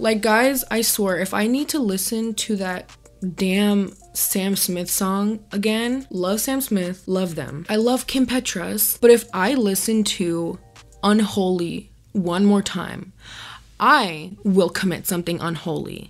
Like, guys, I swear, if I need to listen to that damn Sam Smith song again, love Sam Smith, love them. I love Kim Petras, but if I listen to Unholy one more time, I will commit something unholy.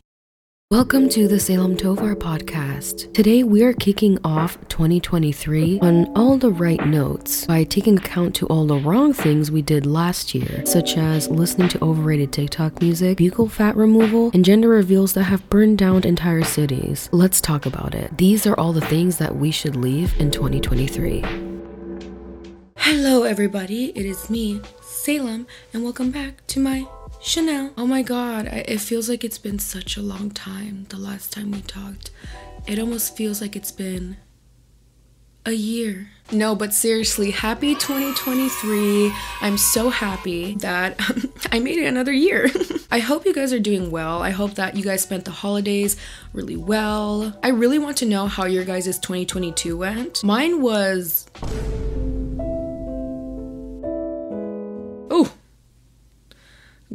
Welcome to the Salem Tovar podcast. Today we are kicking off 2023 on all the right notes by taking account to all the wrong things we did last year, such as listening to overrated TikTok music, buccal fat removal, and gender reveals that have burned down entire cities. Let's talk about it. These are all the things that we should leave in 2023. Hello, everybody. It is me, Salem, and welcome back to my Chanel. Oh my god, I, it feels like it's been such a long time the last time we talked. It almost feels like it's been a year. No, but seriously, happy 2023. I'm so happy that I made it another year. I hope you guys are doing well. I hope that you guys spent the holidays really well. I really want to know how your guys' 2022 went. Mine was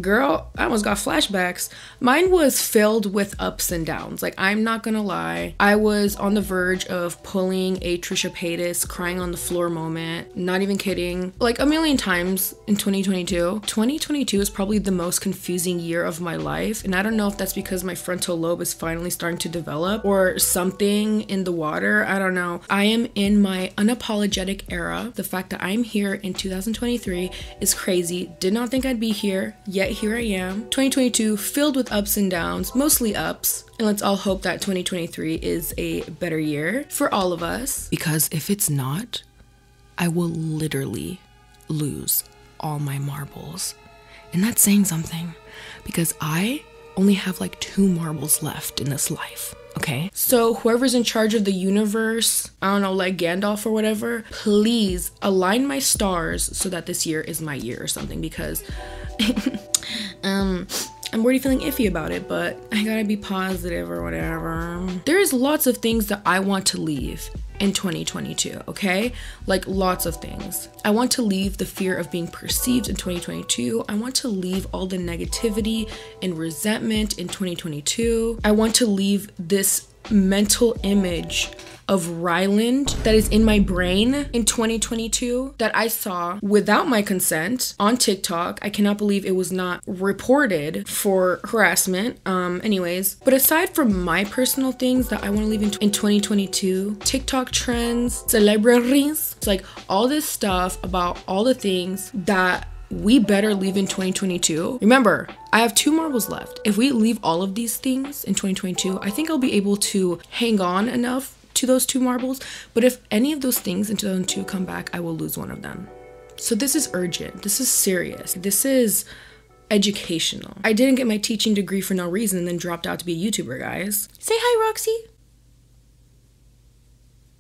Girl, I almost got flashbacks. Mine was filled with ups and downs. Like, I'm not gonna lie. I was on the verge of pulling a Trisha Paytas crying on the floor moment. Not even kidding. Like, a million times in 2022. 2022 is probably the most confusing year of my life. And I don't know if that's because my frontal lobe is finally starting to develop or something in the water. I don't know. I am in my unapologetic era. The fact that I'm here in 2023 is crazy. Did not think I'd be here, yet yet here I am. 2022 filled with ups and downs, mostly ups. And let's all hope that 2023 is a better year for all of us. Because if it's not, I will literally lose all my marbles. And that's saying something because I only have like two marbles left in this life. Okay. So, whoever's in charge of the universe, I don't know, like Gandalf or whatever, please align my stars so that this year is my year or something because um, I'm already feeling iffy about it, but I gotta be positive or whatever. There's lots of things that I want to leave in 2022, okay? Like lots of things. I want to leave the fear of being perceived in 2022. I want to leave all the negativity and resentment in 2022. I want to leave this mental image of Ryland that is in my brain in 2022 that I saw without my consent on TikTok. I cannot believe it was not reported for harassment. Um, anyways, but aside from my personal things that I want to leave in, in 2022, TikTok trends, celebrities, it's like all this stuff about all the things that we better leave in 2022. Remember, I have two marbles left. If we leave all of these things in 2022, I think I'll be able to hang on enough to those two marbles, but if any of those things in 2002 come back, I will lose one of them. So this is urgent. This is serious. This is educational. I didn't get my teaching degree for no reason and then dropped out to be a YouTuber, guys. Say hi, Roxy.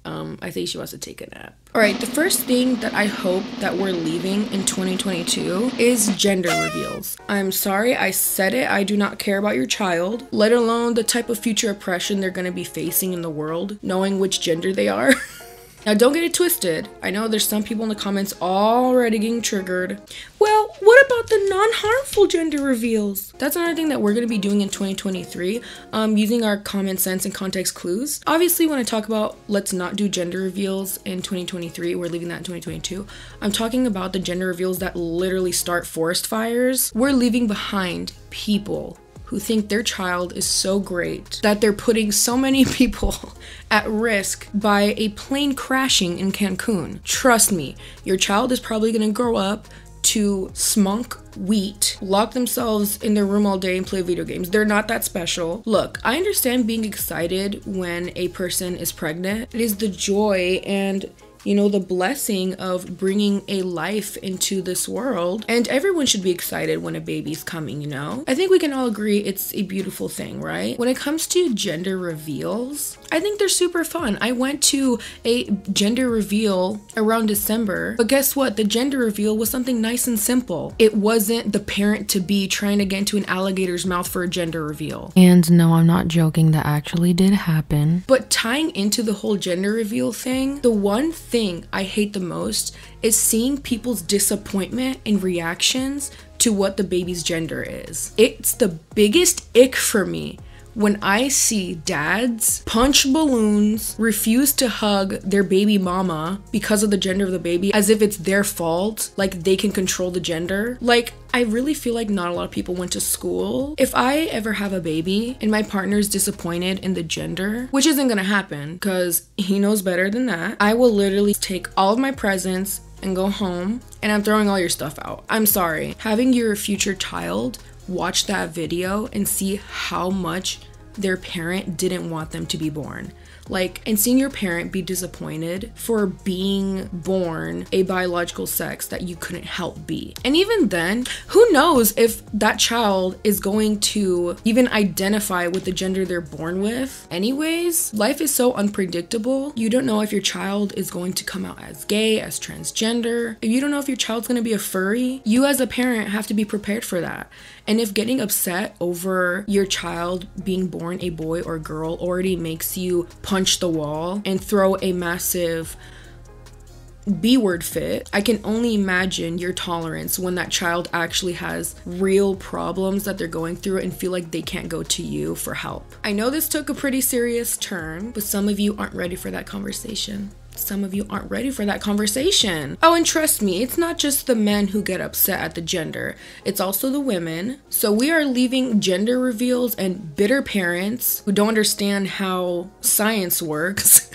Um, I think she wants to take a nap. All right, the first thing that I hope that we're leaving in 2022 is gender reveals. I'm sorry I said it. I do not care about your child, let alone the type of future oppression they're to be facing in the world, knowing which gender they are. Now, don't get it twisted. I know there's some people in the comments already getting triggered. Well, what about the non harmful gender reveals? That's another thing that we're going to be doing in 2023, um, using our common sense and context clues. Obviously, when I talk about let's not do gender reveals in 2023, we're leaving that in 2022. I'm talking about the gender reveals that literally start forest fires. We're leaving behind people who think their child is so great that they're putting so many people at risk by a plane crashing in Cancun. Trust me, your child is probably gonna grow up to smunk wheat, lock themselves in their room all day and play video games. They're not that special. Look, I understand being excited when a person is pregnant. It is the joy and you know, the blessing of bringing a life into this world. And everyone should be excited when a baby's coming, you know? I think we can all agree it's a beautiful thing, right? When it comes to gender reveals, I think they're super fun. I went to a gender reveal around December, but guess what? The gender reveal was something nice and simple. It wasn't the parent to be trying to get into an alligator's mouth for a gender reveal. And no, I'm not joking, that actually did happen. But tying into the whole gender reveal thing, the one thing I hate the most is seeing people's disappointment and reactions to what the baby's gender is. It's the biggest ick for me when I see dads punch balloons, refuse to hug their baby mama because of the gender of the baby as if it's their fault, like they can control the gender. Like, I really feel like not a lot of people went to school. If I ever have a baby and my partner's disappointed in the gender, which isn't gonna happen because he knows better than that, I will literally take all of my presents and go home and I'm throwing all your stuff out. I'm sorry. Having your future child watch that video and see how much their parent didn't want them to be born. Like, and seeing your parent be disappointed for being born a biological sex that you couldn't help be. And even then, who knows if that child is going to even identify with the gender they're born with. Anyways, life is so unpredictable. You don't know if your child is going to come out as gay, as transgender. If you don't know if your child's to be a furry, you as a parent have to be prepared for that. And if getting upset over your child being born a boy or girl already makes you punch the wall and throw a massive B word fit, I can only imagine your tolerance when that child actually has real problems that they're going through and feel like they can't go to you for help. I know this took a pretty serious turn, but some of you aren't ready for that conversation some of you aren't ready for that conversation. Oh, and trust me, it's not just the men who get upset at the gender, it's also the women. So we are leaving gender reveals and bitter parents who don't understand how science works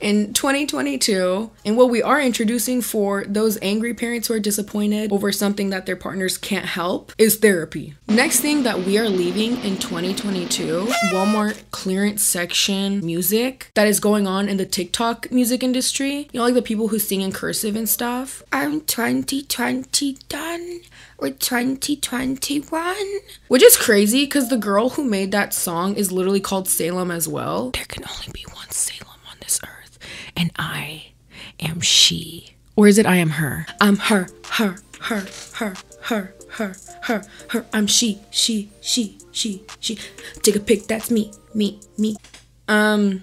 in 2022. And what we are introducing for those angry parents who are disappointed over something that their partners can't help is therapy. Next thing that we are leaving in 2022 Walmart clearance section music that is going on in the TikTok music industry. You know, like the people who sing in cursive and stuff. I'm 2020 done with 2021. Which is crazy because the girl who made that song is literally called Salem as well. There can only be one Salem this earth, and I am she. Or is it I am her? I'm her, her, her, her, her, her, her, her. I'm she, she, she, she, she. Take a pic, that's me, me, me. Um,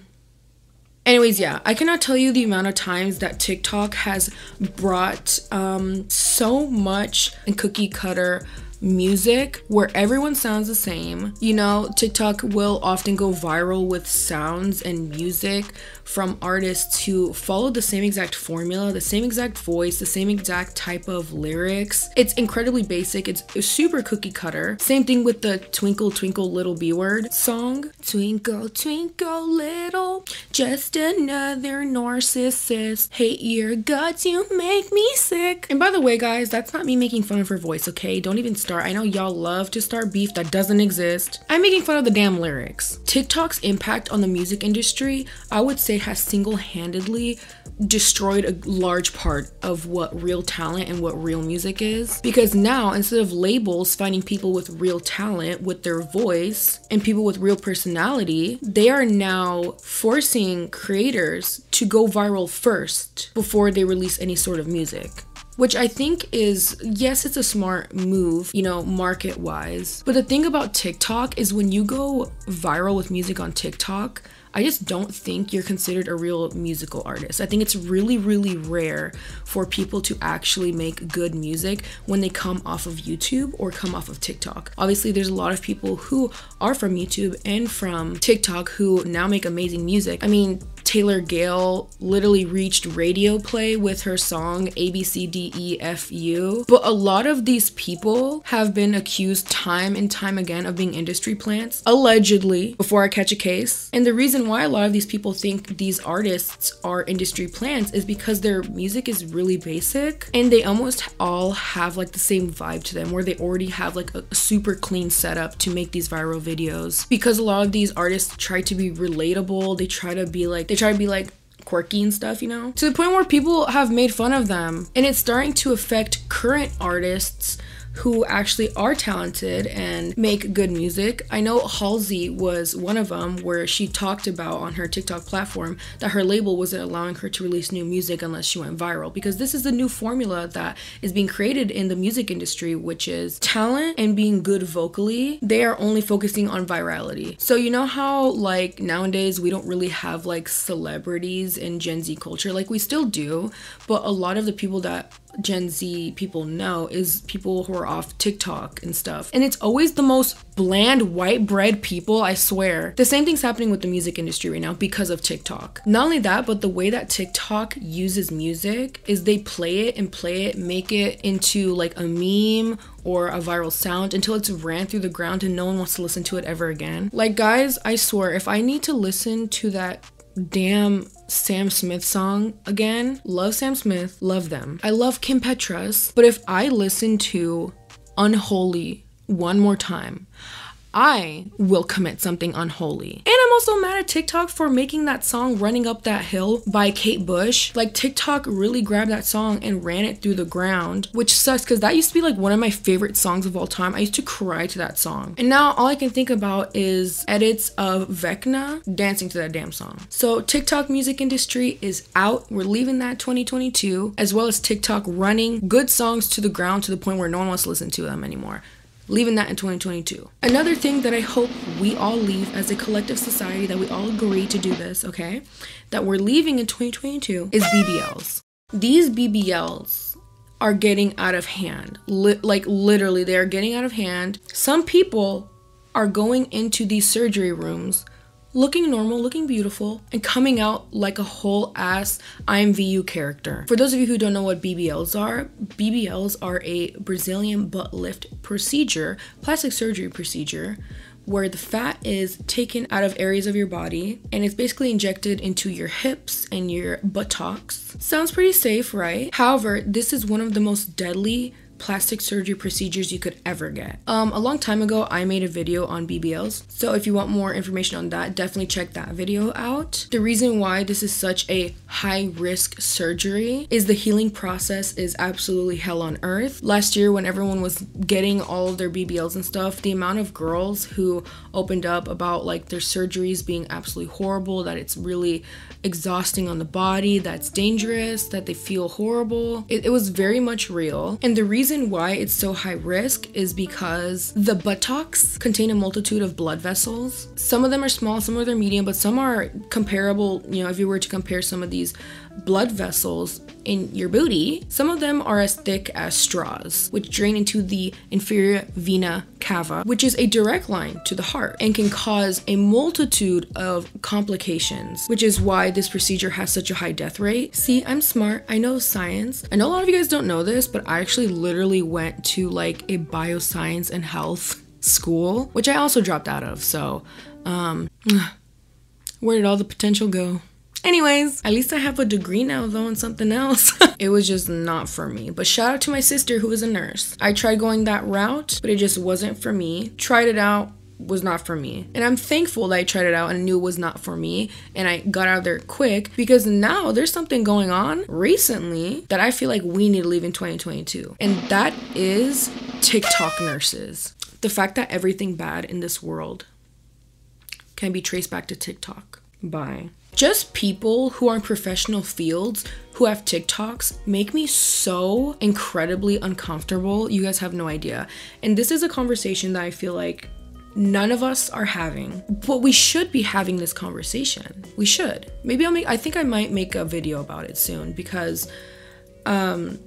anyways yeah i cannot tell you the amount of times that tiktok has brought um so much cookie cutter music where everyone sounds the same. You know, TikTok will often go viral with sounds and music from artists who follow the same exact formula, the same exact voice, the same exact type of lyrics. It's incredibly basic, it's super cookie cutter. Same thing with the Twinkle Twinkle Little B Word song. Twinkle Twinkle Little, just another narcissist. Hate your guts, you make me sick. And by the way, guys, that's not me making fun of her voice, okay? Don't even start. I know y'all love to start beef that doesn't exist. I'm making fun of the damn lyrics. TikTok's impact on the music industry, I would say, has single handedly destroyed a large part of what real talent and what real music is. Because now, instead of labels finding people with real talent with their voice and people with real personality, they are now forcing creators to go viral first before they release any sort of music which I think is, yes, it's a smart move, you know, market wise. But the thing about TikTok is when you go viral with music on TikTok, I just don't think you're considered a real musical artist. I think it's really, really rare for people to actually make good music when they come off of YouTube or come off of TikTok. Obviously, there's a lot of people who are from YouTube and from TikTok who now make amazing music. I mean, Taylor Gayle literally reached radio play with her song ABCDEFU. But a lot of these people have been accused time and time again of being industry plants, allegedly, before I catch a case. And the reason why a lot of these people think these artists are industry plants is because their music is really basic and they almost all have like the same vibe to them where they already have like a super clean setup to make these viral videos. Because a lot of these artists try to be relatable, they try to be like, they try to be like quirky and stuff, you know? To the point where people have made fun of them. And it's starting to affect current artists who actually are talented and make good music. I know Halsey was one of them where she talked about on her TikTok platform that her label wasn't allowing her to release new music unless she went viral because this is the new formula that is being created in the music industry, which is talent and being good vocally. They are only focusing on virality. So, you know how, like, nowadays we don't really have like celebrities in Gen Z culture? Like, we still do, but a lot of the people that Gen Z people know is people who are off TikTok and stuff. And it's always the most bland white bread people, I swear. The same thing's happening with the music industry right now because of TikTok. Not only that, but the way that TikTok uses music is they play it and play it, make it into like a meme or a viral sound until it's ran through the ground and no one wants to listen to it ever again. Like, guys, I swear, if I need to listen to that damn Sam Smith song again, love Sam Smith, love them. I love Kim Petras, but if I listen to Unholy one more time, I will commit something unholy. And I'm also mad at TikTok for making that song Running Up That Hill by Kate Bush. Like, TikTok really grabbed that song and ran it through the ground, which sucks because that used to be like one of my favorite songs of all time. I used to cry to that song. And now all I can think about is edits of Vecna dancing to that damn song. So, TikTok music industry is out. We're leaving that 2022, as well as TikTok running good songs to the ground to the point where no one wants to listen to them anymore leaving that in 2022. Another thing that I hope we all leave as a collective society that we all agree to do this, okay? That we're leaving in 2022 is BBLs. These BBLs are getting out of hand. Li- like literally they are getting out of hand. Some people are going into these surgery rooms looking normal, looking beautiful, and coming out like a whole ass IMVU character. For those of you who don't know what BBLs are, BBLs are a Brazilian butt lift procedure, plastic surgery procedure, where the fat is taken out of areas of your body and it's basically injected into your hips and your buttocks. Sounds pretty safe, right? However, this is one of the most deadly plastic surgery procedures you could ever get. Um, a long time ago, I made a video on BBLs, so if you want more information on that, definitely check that video out. The reason why this is such a high risk surgery is the healing process is absolutely hell on earth. Last year, when everyone was getting all of their BBLs and stuff, the amount of girls who opened up about like their surgeries being absolutely horrible, that it's really exhausting on the body, that's dangerous, that they feel horrible, it, it was very much real. And the reason reason why it's so high risk is because the buttocks contain a multitude of blood vessels. Some of them are small, some of them are medium, but some are comparable. You know, if you were to compare some of these blood vessels in your booty, some of them are as thick as straws, which drain into the inferior vena cava, which is a direct line to the heart and can cause a multitude of complications, which is why this procedure has such a high death rate. See, I'm smart, I know science. I know a lot of you guys don't know this, but I actually literally went to like a bioscience and health school, which I also dropped out of. So, um, where did all the potential go? Anyways, at least I have a degree now though in something else. it was just not for me. But shout out to my sister who is a nurse. I tried going that route, but it just wasn't for me. Tried it out, was not for me. And I'm thankful that I tried it out and knew it was not for me and I got out there quick because now there's something going on recently that I feel like we need to leave in 2022. And that is TikTok nurses. The fact that everything bad in this world can be traced back to TikTok. Bye just people who are in professional fields who have TikToks make me so incredibly uncomfortable. You guys have no idea. And this is a conversation that I feel like none of us are having. But we should be having this conversation. We should. Maybe I'll make I think I might make a video about it soon because um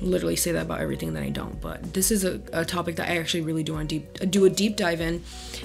literally say that about everything that I don't, but this is a, a topic that I actually really do want to do a deep dive in.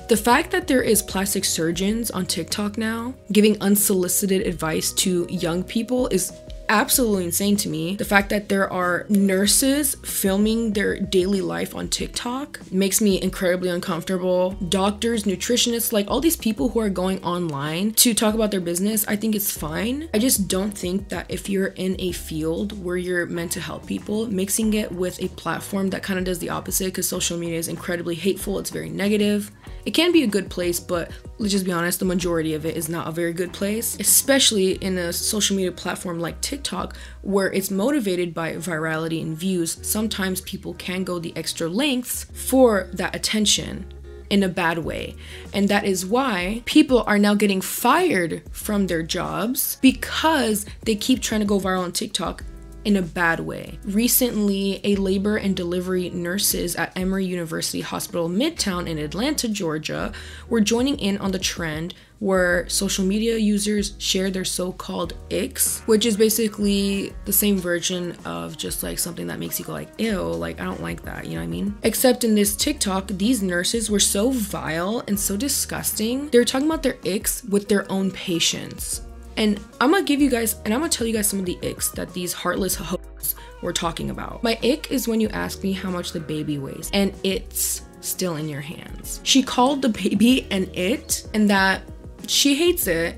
The fact that there is plastic surgeons on TikTok now giving unsolicited advice to young people is absolutely insane to me. The fact that there are nurses filming their daily life on TikTok makes me incredibly uncomfortable. Doctors, nutritionists, like all these people who are going online to talk about their business, I think it's fine. I just don't think that if you're in a field where you're meant to help people, mixing it with a platform that kind of does the opposite because social media is incredibly hateful, it's very negative. It can be a good place, but let's just be honest, the majority of it is not a very good place, especially in a social media platform like TikTok, where it's motivated by virality and views. Sometimes people can go the extra lengths for that attention in a bad way. And that is why people are now getting fired from their jobs because they keep trying to go viral on TikTok in a bad way. Recently, a labor and delivery nurses at Emory University Hospital Midtown in Atlanta, Georgia, were joining in on the trend where social media users share their so-called icks, which is basically the same version of just like something that makes you go like, ew, like I don't like that, you know what I mean? Except in this TikTok, these nurses were so vile and so disgusting. They were talking about their icks with their own patients. And I'm gonna give you guys, and I'm gonna tell you guys some of the icks that these heartless hoes were talking about. My ick is when you ask me how much the baby weighs, and it's still in your hands. She called the baby an it, and that she hates it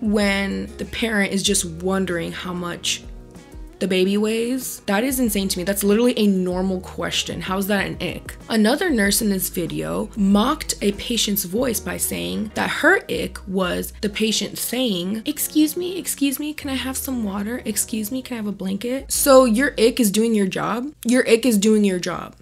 when the parent is just wondering how much the baby weighs. That is insane to me. That's literally a normal question. How's that an ick? Another nurse in this video mocked a patient's voice by saying that her ick was the patient saying, Excuse me, excuse me, can I have some water? Excuse me, can I have a blanket? So your ick is doing your job. Your ick is doing your job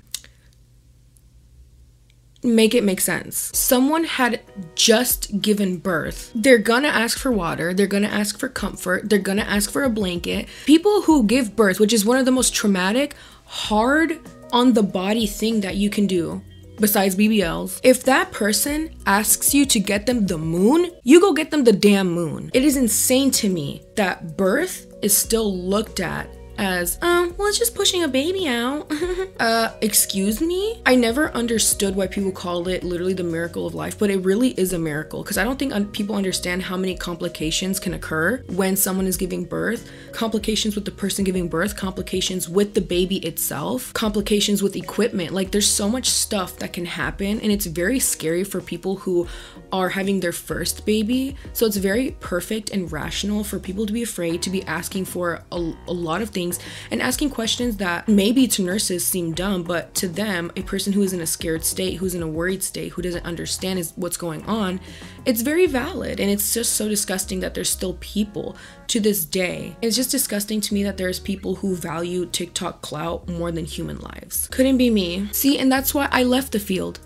make it make sense. Someone had just given birth. They're gonna ask for water, they're gonna ask for comfort, they're gonna ask for a blanket. People who give birth, which is one of the most traumatic, hard on the body thing that you can do. Besides BBLs, if that person asks you to get them the moon, you go get them the damn moon. It is insane to me that birth is still looked at as, um, well, it's just pushing a baby out. uh, excuse me? I never understood why people called it literally the miracle of life, but it really is a miracle because I don't think un- people understand how many complications can occur when someone is giving birth. Complications with the person giving birth, complications with the baby itself, complications with equipment. Like, there's so much stuff that can happen, and it's very scary for people who are having their first baby. So it's very perfect and rational for people to be afraid to be asking for a, a lot of things things and asking questions that maybe to nurses seem dumb, but to them, a person who is in a scared state, who's in a worried state, who doesn't understand is what's going on, it's very valid. And it's just so disgusting that there's still people to this day. It's just disgusting to me that there's people who value TikTok clout more than human lives. Couldn't be me. See, and that's why I left the field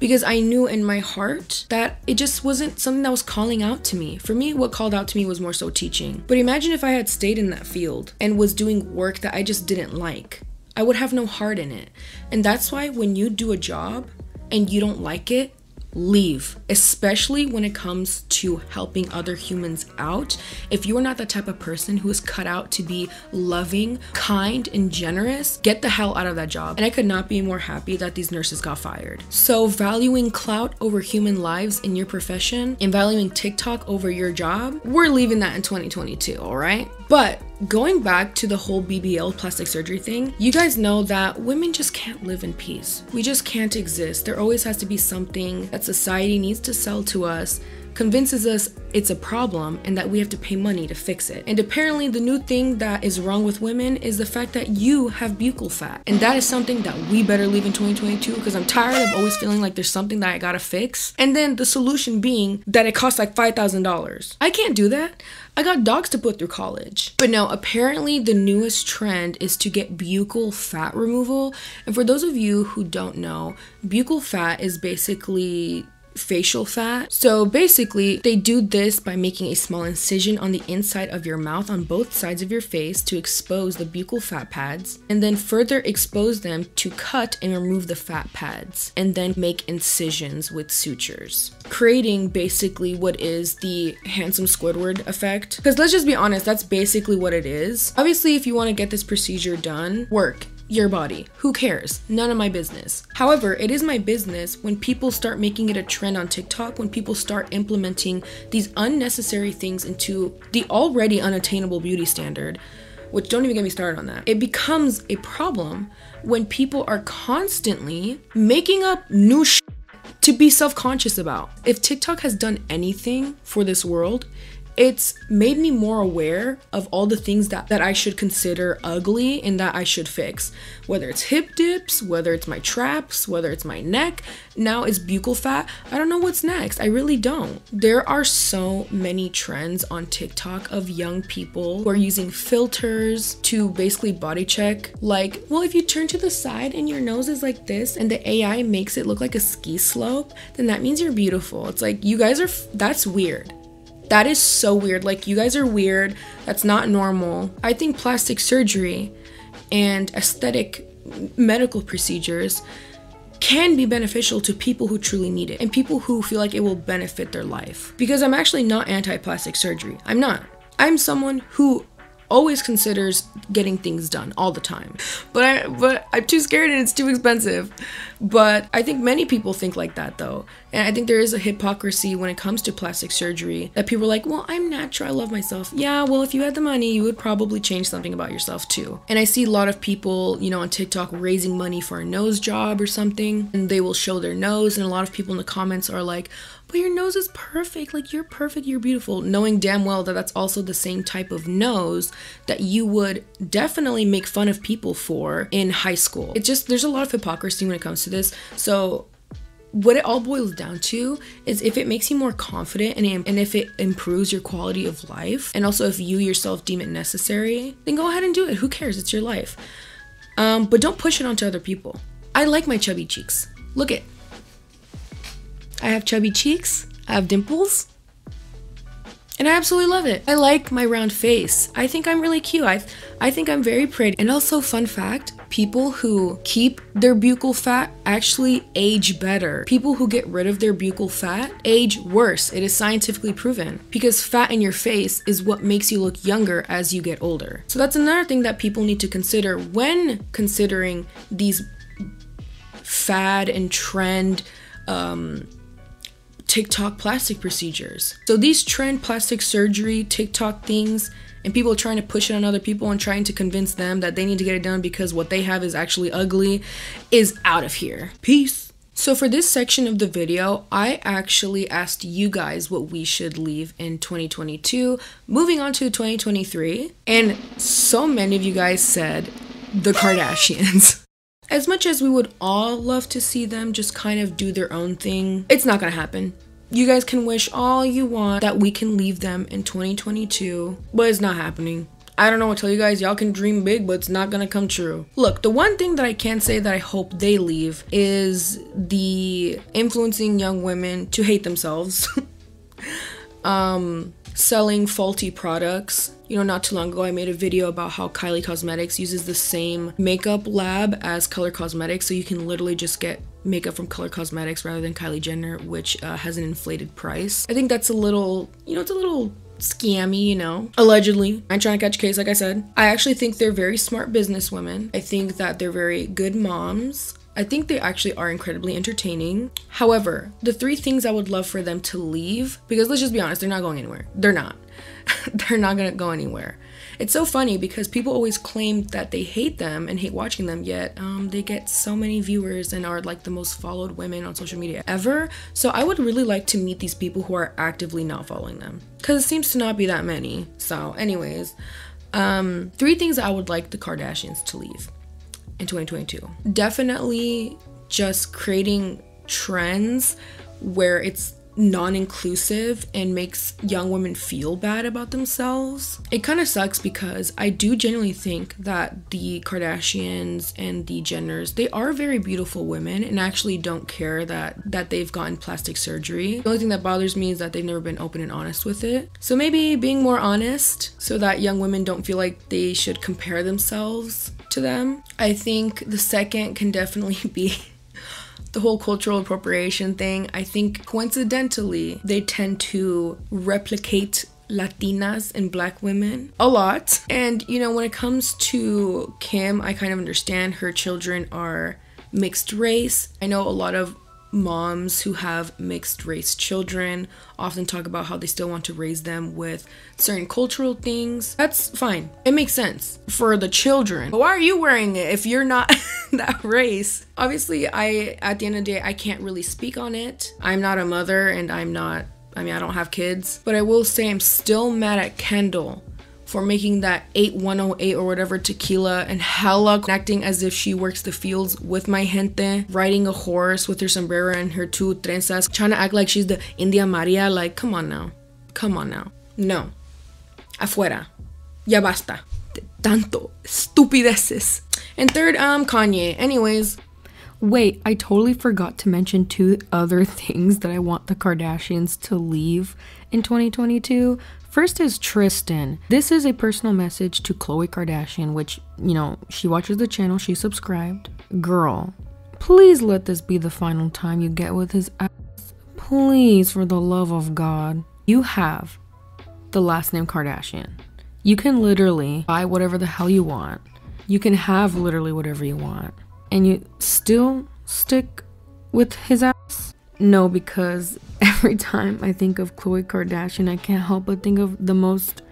because I knew in my heart that it just wasn't something that was calling out to me. For me, what called out to me was more so teaching. But imagine if I had stayed in that field and was doing work that I just didn't like. I would have no heart in it. And that's why when you do a job and you don't like it, leave, especially when it comes to helping other humans out. If you're not the type of person who is cut out to be loving, kind, and generous, get the hell out of that job. And I could not be more happy that these nurses got fired. So, valuing clout over human lives in your profession and valuing TikTok over your job, we're leaving that in 2022, all right? But going back to the whole BBL plastic surgery thing, you guys know that women just can't live in peace. We just can't exist. There always has to be something that society needs to sell to us convinces us it's a problem and that we have to pay money to fix it. And apparently, the new thing that is wrong with women is the fact that you have buccal fat. And that is something that we better leave in 2022 because I'm tired of always feeling like there's something that I gotta fix. And then the solution being that it costs like $5,000. I can't do that. I got dogs to put through college. But no, apparently the newest trend is to get buccal fat removal. And for those of you who don't know, buccal fat is basically facial fat. So basically, they do this by making a small incision on the inside of your mouth on both sides of your face to expose the buccal fat pads, and then further expose them to cut and remove the fat pads, and then make incisions with sutures, creating basically what is the handsome Squidward effect. Because let's just be honest, that's basically what it is. Obviously, if you want to get this procedure done, work your body. Who cares? None of my business. However, it is my business when people start making it a trend on TikTok, when people start implementing these unnecessary things into the already unattainable beauty standard, which don't even get me started on that. It becomes a problem when people are constantly making up new to be self conscious about. If TikTok has done anything for this world, it's made me more aware of all the things that, that I should consider ugly and that I should fix. Whether it's hip dips, whether it's my traps, whether it's my neck, now it's buccal fat. I don't know what's next. I really don't. There are so many trends on TikTok of young people who are using filters to basically body check. Like, well, if you turn to the side and your nose is like this and the AI makes it look like a ski slope, then that means you're beautiful. It's like, you guys are, that's weird That is so weird. Like, you guys are weird. That's not normal. I think plastic surgery and aesthetic medical procedures can be beneficial to people who truly need it and people who feel like it will benefit their life. Because I'm actually not anti plastic surgery. I'm not. I'm someone who always considers getting things done all the time. But I but I'm too scared and it's too expensive. But I think many people think like that though. And I think there is a hypocrisy when it comes to plastic surgery that people are like, well, I'm natural, I love myself. Yeah, well, if you had the money, you would probably change something about yourself too. And I see a lot of people, you know, on TikTok raising money for a nose job or something, and they will show their nose, and a lot of people in the comments are like, but your nose is perfect. Like, you're perfect, you're beautiful. Knowing damn well that that's also the same type of nose that you would definitely make fun of people for in high school. It's just, there's a lot of hypocrisy when it comes to this. So, what it all boils down to is if it makes you more confident and, and if it improves your quality of life, and also if you yourself deem it necessary, then go ahead and do it. Who cares? It's your life. Um, but don't push it onto other people. I like my chubby cheeks. Look at I have chubby cheeks, I have dimples, and I absolutely love it. I like my round face. I think I'm really cute. I, I think I'm very pretty. And also, fun fact people who keep their buccal fat actually age better. People who get rid of their buccal fat age worse. It is scientifically proven because fat in your face is what makes you look younger as you get older. So, that's another thing that people need to consider when considering these fad and trend. Um, TikTok plastic procedures. So these trend plastic surgery TikTok things and people trying to push it on other people and trying to convince them that they need to get it done because what they have is actually ugly is out of here. Peace. So for this section of the video, I actually asked you guys what we should leave in 2022, moving on to 2023, and so many of you guys said the Kardashians. As much as we would all love to see them just kind of do their own thing, it's not gonna happen. You guys can wish all you want that we can leave them in 2022, but it's not happening. I don't know what to tell you guys. Y'all can dream big, but it's not gonna come true. Look, the one thing that I can say that I hope they leave is the influencing young women to hate themselves. um, selling faulty products. You know, not too long ago, I made a video about how Kylie Cosmetics uses the same makeup lab as Color Cosmetics, so you can literally just get makeup from Color Cosmetics rather than Kylie Jenner, which uh, has an inflated price. I think that's a little, you know, it's a little scammy, you know. Allegedly. I'm trying to catch a case, like I said. I actually think they're very smart businesswomen. I think that they're very good moms. I think they actually are incredibly entertaining. However, the three things I would love for them to leave, because let's just be honest, they're not going anywhere. They're not. they're not gonna go anywhere. It's so funny because people always claim that they hate them and hate watching them, yet um, they get so many viewers and are like the most followed women on social media ever. So I would really like to meet these people who are actively not following them because it seems to not be that many. So, anyways, um, three things I would like the Kardashians to leave in 2022. Definitely just creating trends where it's non inclusive and makes young women feel bad about themselves. It kind of sucks because I do genuinely think that the Kardashians and the Jenners, they are very beautiful women and actually don't care that that they've gotten plastic surgery. The only thing that bothers me is that they've never been open and honest with it. So maybe being more honest so that young women don't feel like they should compare themselves to them. I think the second can definitely be the whole cultural appropriation thing. I think coincidentally, they tend to replicate Latinas and black women a lot. And, you know, when it comes to Kim, I kind of understand her children are mixed race. I know a lot of moms who have mixed race children often talk about how they still want to raise them with certain cultural things. That's fine. It makes sense for the children. But why are you wearing it if you're not that race? Obviously, I at the end of the day I can't really speak on it. I'm not a mother and I'm not I mean, I don't have kids, but I will say I'm still mad at Kendall for making that 8108 or whatever tequila and hella acting as if she works the fields with my gente, riding a horse with her sombrero and her two trenzas, trying to act like she's the India Maria. Like, come on now. Come on now. No. Afuera. Ya basta. Tanto estupideces. And third, um, Kanye. Anyways, Wait, I totally forgot to mention two other things that I want the Kardashians to leave in 2022. First is Tristan. This is a personal message to Khloe Kardashian, which, you know, she watches the channel, she subscribed. Girl, please let this be the final time you get with his ass. Please, for the love of God. You have the last name Kardashian. You can literally buy whatever the hell you want. You can have literally whatever you want. And you still stick with his ass? No, because every time I think of Khloe Kardashian, I can't help but think of the most.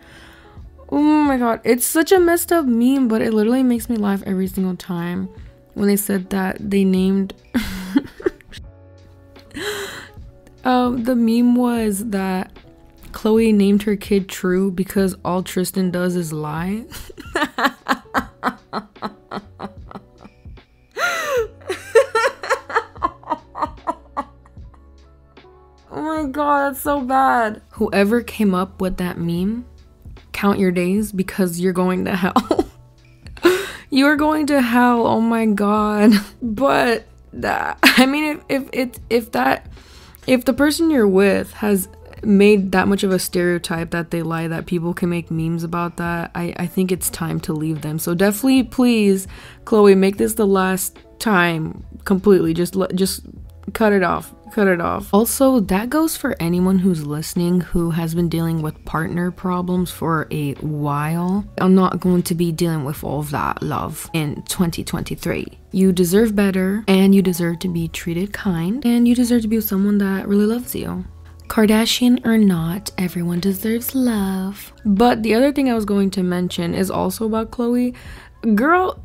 Oh my god, it's such a messed up meme, but it literally makes me laugh every single time when they said that they named. um, the meme was that Khloe named her kid True because all Tristan does is lie. god, that's so bad. Whoever came up with that meme, count your days because you're going to hell. you're going to hell. Oh my god. But that I mean if if it if that if the person you're with has made that much of a stereotype that they lie that people can make memes about that i i think it's time to leave them so definitely please khloe make this the last time completely just just cut it off cut it off also that goes for anyone who's listening who has been dealing with partner problems for a while i'm not going to be dealing with all of that love in 2023 you deserve better and you deserve to be treated kind and you deserve to be with someone that really loves you Kardashian or not, everyone deserves love. But the other thing I was going to mention is also about Khloe. Girl,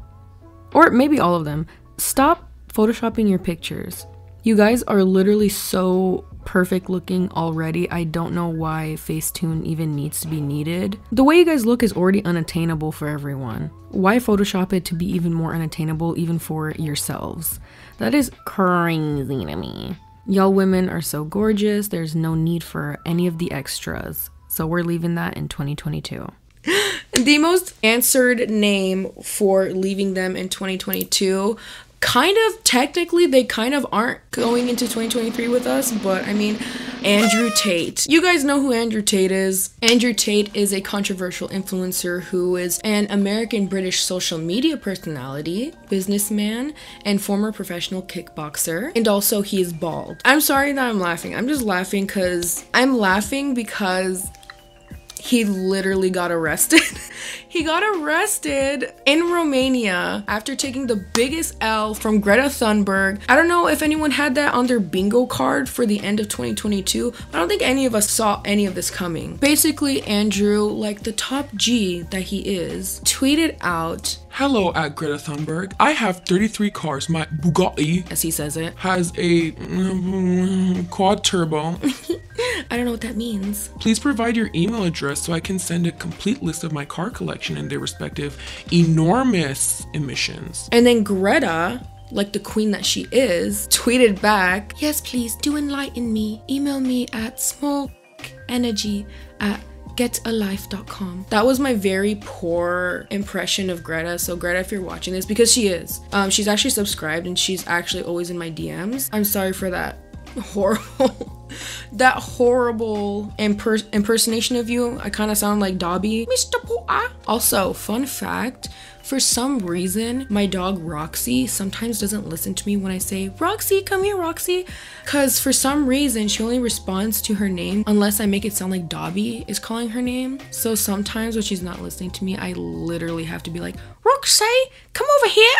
or maybe all of them, stop photoshopping your pictures. You guys are literally so perfect looking already. I don't know why Facetune even needs to be needed. The way you guys look is already unattainable for everyone. Why Photoshop it to be even more unattainable even for yourselves? That is crazy to me. Y'all women are so gorgeous, there's no need for any of the extras. So we're leaving that in 2022. the most answered name for leaving them in 2022 kind of technically they kind of aren't going into 2023 with us but i mean andrew tate. You guys know who andrew tate is. Andrew tate is a controversial influencer who is an american british social media personality businessman and former professional kickboxer and also he is bald. I'm sorry that i'm laughing. I'm just laughing because i'm laughing because he literally got arrested. he got arrested in Romania after taking the biggest L from Greta Thunberg. I don't know if anyone had that on their bingo card for the end of 2022. I don't think any of us saw any of this coming. Basically, Andrew, like the top G that he is, tweeted out Hello at Greta Thunberg. I have 33 cars. My Bugatti, as he says it, has a um, quad turbo. I don't know what that means. Please provide your email address so I can send a complete list of my car collection and their respective enormous emissions. And then Greta, like the queen that she is, tweeted back, Yes, please do enlighten me. Email me at smallenergy at getalife.com. That was my very poor impression of Greta. So Greta, if you're watching this, because she is, um, she's actually subscribed and she's actually always in my DMs. I'm sorry for that horrible, that horrible imper- impersonation of you. I kind of sound like Dobby, Mr. Poa. Also, fun fact. For some reason, my dog Roxy sometimes doesn't listen to me when I say, Roxy, come here, Roxy. Because for some reason, she only responds to her name unless I make it sound like Dobby is calling her name. So sometimes when she's not listening to me, I literally have to be like, Roxy, come over here.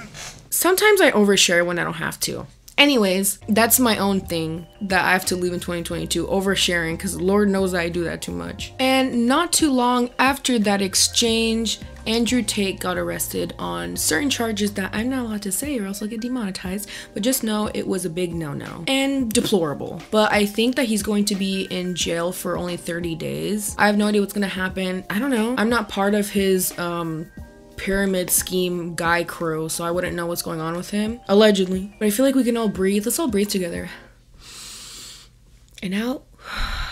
sometimes I overshare when I don't have to. Anyways, that's my own thing that I have to leave in 2022 oversharing because Lord knows I do that too much. And not too long after that exchange, Andrew Tate got arrested on certain charges that I'm not allowed to say or else I'll get demonetized. But just know it was a big no no and deplorable. But I think that he's going to be in jail for only 30 days. I have no idea what's going to happen. I don't know. I'm not part of his um, pyramid scheme guy crew, so I wouldn't know what's going on with him. Allegedly. But I feel like we can all breathe. Let's all breathe together. And out,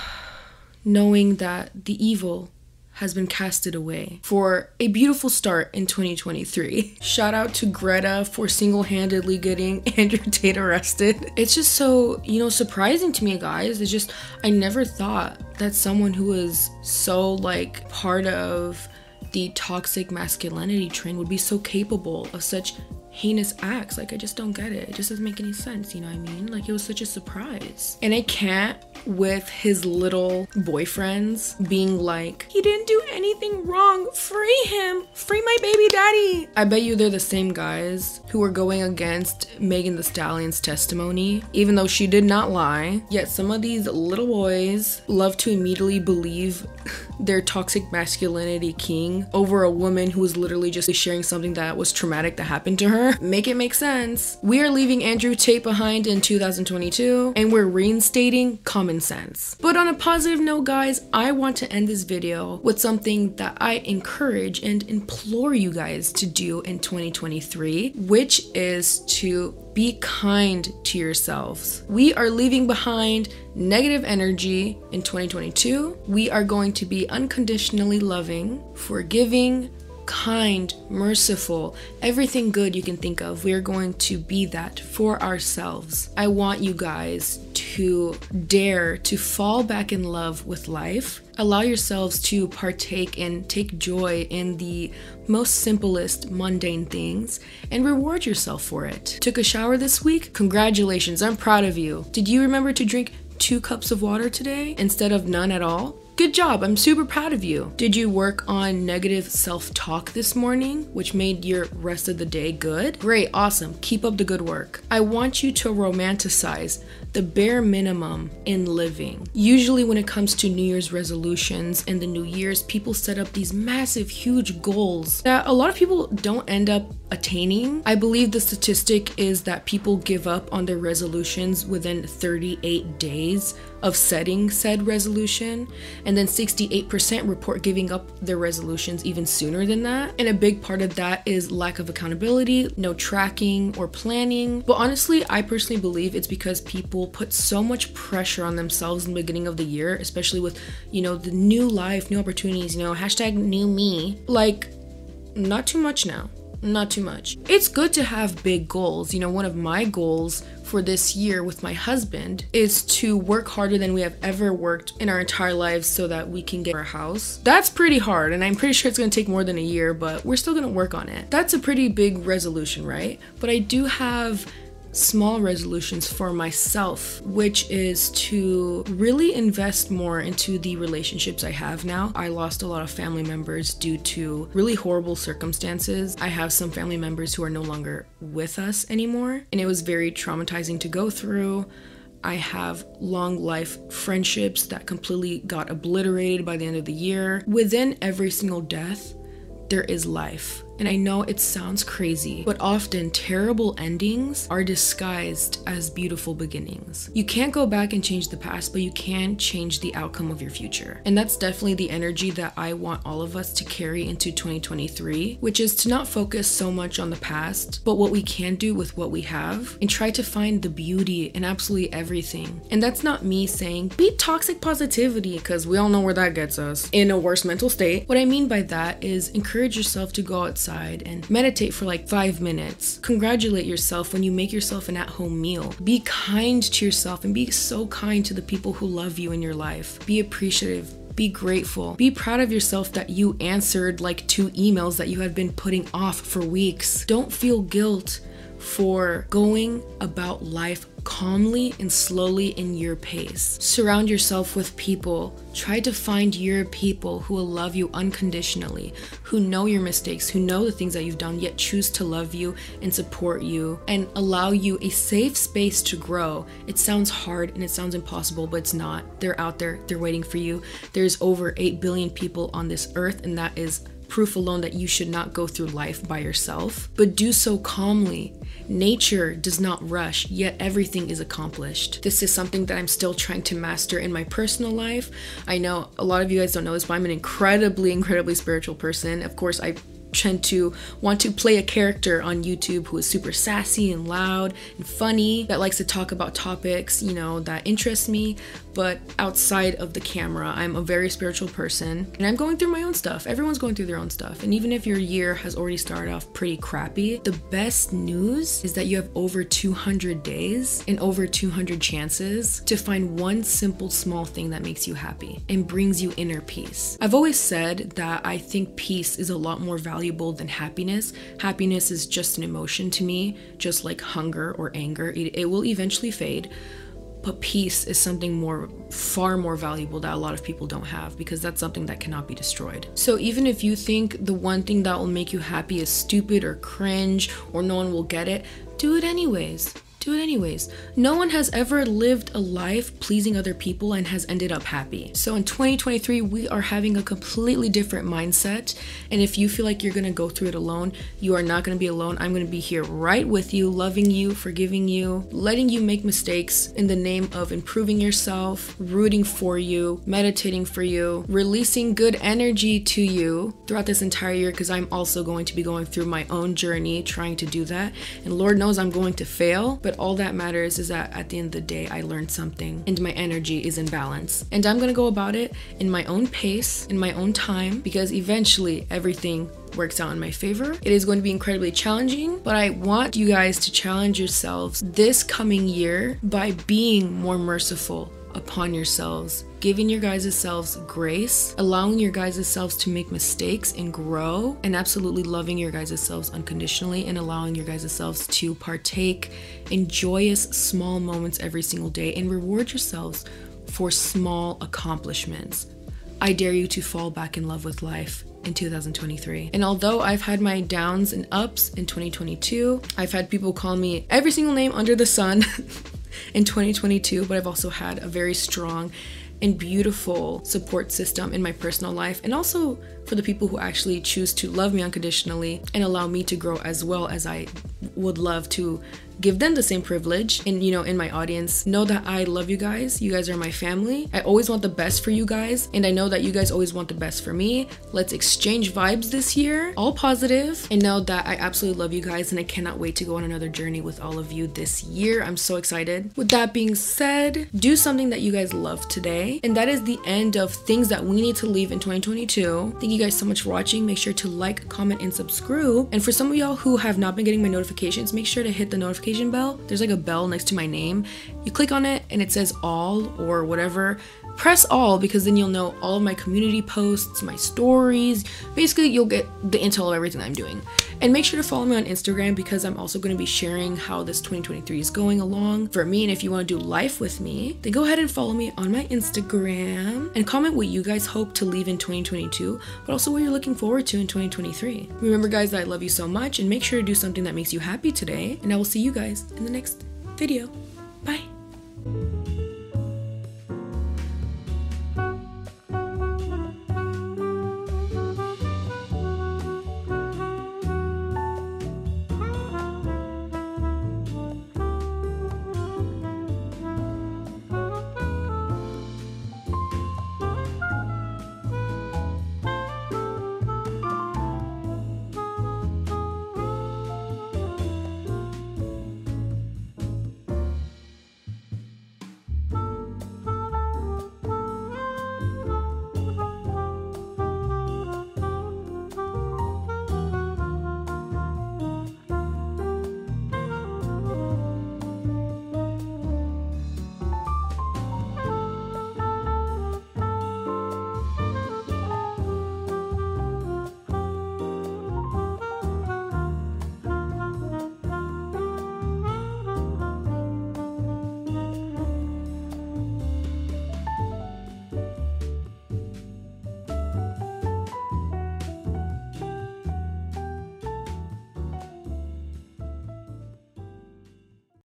knowing that the evil has been casted away for a beautiful start in 2023. Shout out to Greta for single handedly getting Andrew Tate arrested. It's just so, you know, surprising to me, guys. It's just, I never thought that someone who was so like part of the toxic masculinity trend would be so capable of such heinous acts. Like, I just don't get it. It just doesn't make any sense, you know what I mean? Like, it was such a surprise. And I can't with his little boyfriends being like, he didn't do anything wrong. Free him. Free my baby daddy. I bet you they're the same guys who were going against Megan Thee Stallion's testimony, even though she did not lie. Yet some of these little boys love to immediately believe their toxic masculinity king over a woman who was literally just sharing something that was traumatic that happened to her. Make it make sense. We are leaving Andrew Tate behind in 2022 and we're reinstating common sense. But on a positive note, guys, I want to end this video with something that I encourage and implore you guys to do in 2023, which is to be kind to yourselves. We are leaving behind negative energy in 2022. We are going to be unconditionally loving, forgiving, kind, merciful, everything good you can think of. We're going to be that for ourselves. I want you guys to dare to fall back in love with life. Allow yourselves to partake and take joy in the most simplest, mundane things and reward yourself for it. Took a shower this week? Congratulations, I'm proud of you. Did you remember to drink two cups of water today instead of none at all? Good job, I'm super proud of you. Did you work on negative self talk this morning, which made your rest of the day good? Great, awesome. Keep up the good work. I want you to romanticize the bare minimum in living. Usually, when it comes to New Year's resolutions and the New Year's, people set up these massive, huge goals that a lot of people don't end up attaining. I believe the statistic is that people give up on their resolutions within 38 days of setting said resolution, and then 68% report giving up their resolutions even sooner than that. And a big part of that is lack of accountability, no tracking or planning. But honestly, I personally believe it's because people put so much pressure on themselves in the beginning of the year, especially with, you know, the new life, new opportunities, you know, hashtag new me. Like, not too much now not too much. It's good to have big goals. You know, one of my goals for this year with my husband is to work harder than we have ever worked in our entire lives so that we can get our house. That's pretty hard, and I'm pretty sure it's gonna take more than a year, but we're still gonna work on it. That's a pretty big resolution, right? But I do have small resolutions for myself, which is to really invest more into the relationships I have now. I lost a lot of family members due to really horrible circumstances. I have some family members who are no longer with us anymore, and it was very traumatizing to go through. I have long life friendships that completely got obliterated by the end of the year. Within every single death, there is life. And I know it sounds crazy, but often terrible endings are disguised as beautiful beginnings. You can't go back and change the past, but you can change the outcome of your future. And that's definitely the energy that I want all of us to carry into 2023, which is to not focus so much on the past, but what we can do with what we have and try to find the beauty in absolutely everything. And that's not me saying be toxic positivity, because we all know where that gets us in a worse mental state. What I mean by that is encourage yourself to go outside outside and meditate for like five minutes. Congratulate yourself when you make yourself an at home meal. Be kind to yourself and be so kind to the people who love you in your life. Be appreciative be grateful. Be proud of yourself that you answered like two emails that you had been putting off for weeks. Don't feel guilt for going about life calmly and slowly in your pace. Surround yourself with people. Try to find your people who will love you unconditionally, who know your mistakes, who know the things that you've done, yet choose to love you and support you and allow you a safe space to grow. It sounds hard and it sounds impossible, but it's not. They're out there, they're waiting for you. There's over 8 billion people on this earth, and that is proof alone that you should not go through life by yourself, but do so calmly. Nature does not rush, yet everything is accomplished. This is something that I'm still trying to master in my personal life. I know a lot of you guys don't know this, but I'm an incredibly, incredibly spiritual person. Of course, I tend to want to play a character on YouTube who is super sassy and loud and funny, that likes to talk about topics, you know, that interest me. But outside of the camera, I'm a very spiritual person and I'm going through my own stuff. Everyone's going through their own stuff. And even if your year has already started off pretty crappy, the best news is that you have over 200 days and over 200 chances to find one simple small thing that makes you happy and brings you inner peace. I've always said that I think peace is a lot more valuable than happiness. Happiness is just an emotion to me, just like hunger or anger. It, it will eventually fade. But peace is something more, far more valuable that a lot of people don't have because that's something that cannot be destroyed. So even if you think the one thing that will make you happy is stupid or cringe or no one will get it, do it anyways do it anyways. No one has ever lived a life pleasing other people and has ended up happy. So in 2023, we are having a completely different mindset. And if you feel like you're gonna go through it alone, you are not gonna be alone. I'm gonna be here right with you, loving you, forgiving you, letting you make mistakes in the name of improving yourself, rooting for you, meditating for you, releasing good energy to you throughout this entire year because I'm also going to be going through my own journey trying to do that. And Lord knows I'm going to fail, but all that matters is that at the end of the day, I learned something and my energy is in balance. And I'm gonna go about it in my own pace, in my own time, because eventually everything works out in my favor. It is going to be incredibly challenging, but I want you guys to challenge yourselves this coming year by being more merciful upon yourselves, giving your guys' selves grace, allowing your guys' selves to make mistakes and grow, and absolutely loving your guys' selves unconditionally and allowing your guys' selves to partake in joyous small moments every single day and reward yourselves for small accomplishments. I dare you to fall back in love with life in 2023. And although I've had my downs and ups in 2022, I've had people call me every single name under the sun. in 2022, but I've also had a very strong and beautiful support system in my personal life and also for the people who actually choose to love me unconditionally and allow me to grow as well as I would love to give them the same privilege and you know in my audience. Know that i love you guys. You guys are my family. I always want the best for you guys and i know that you guys always want the best for me. Let's exchange vibes this year all positive and know that i absolutely love you guys and i cannot wait to go on another journey with all of you this year. I'm so excited. With that being said do something that you guys love today and that is the end of things that we need to leave in 2022 thank you guys so much for watching. Make sure to like comment and subscribe. And for some of y'all who have not been getting my notifications make sure to hit the notification notification bell. There's like a bell next to my name. You click on it and it says all or whatever. Press all because then you'll know all of my community posts, my stories. Basically, you'll get the intel of everything I'm doing. And make sure to follow me on Instagram because I'm also going to be sharing how this 2023 is going along for me. And if you want to do life with me, then go ahead and follow me on my Instagram and comment what you guys hope to leave in 2022, but also what you're looking forward to in 2023. Remember, guys, that I love you so much and make sure to do something that makes you happy today. And I will see you guys in the next video. Bye.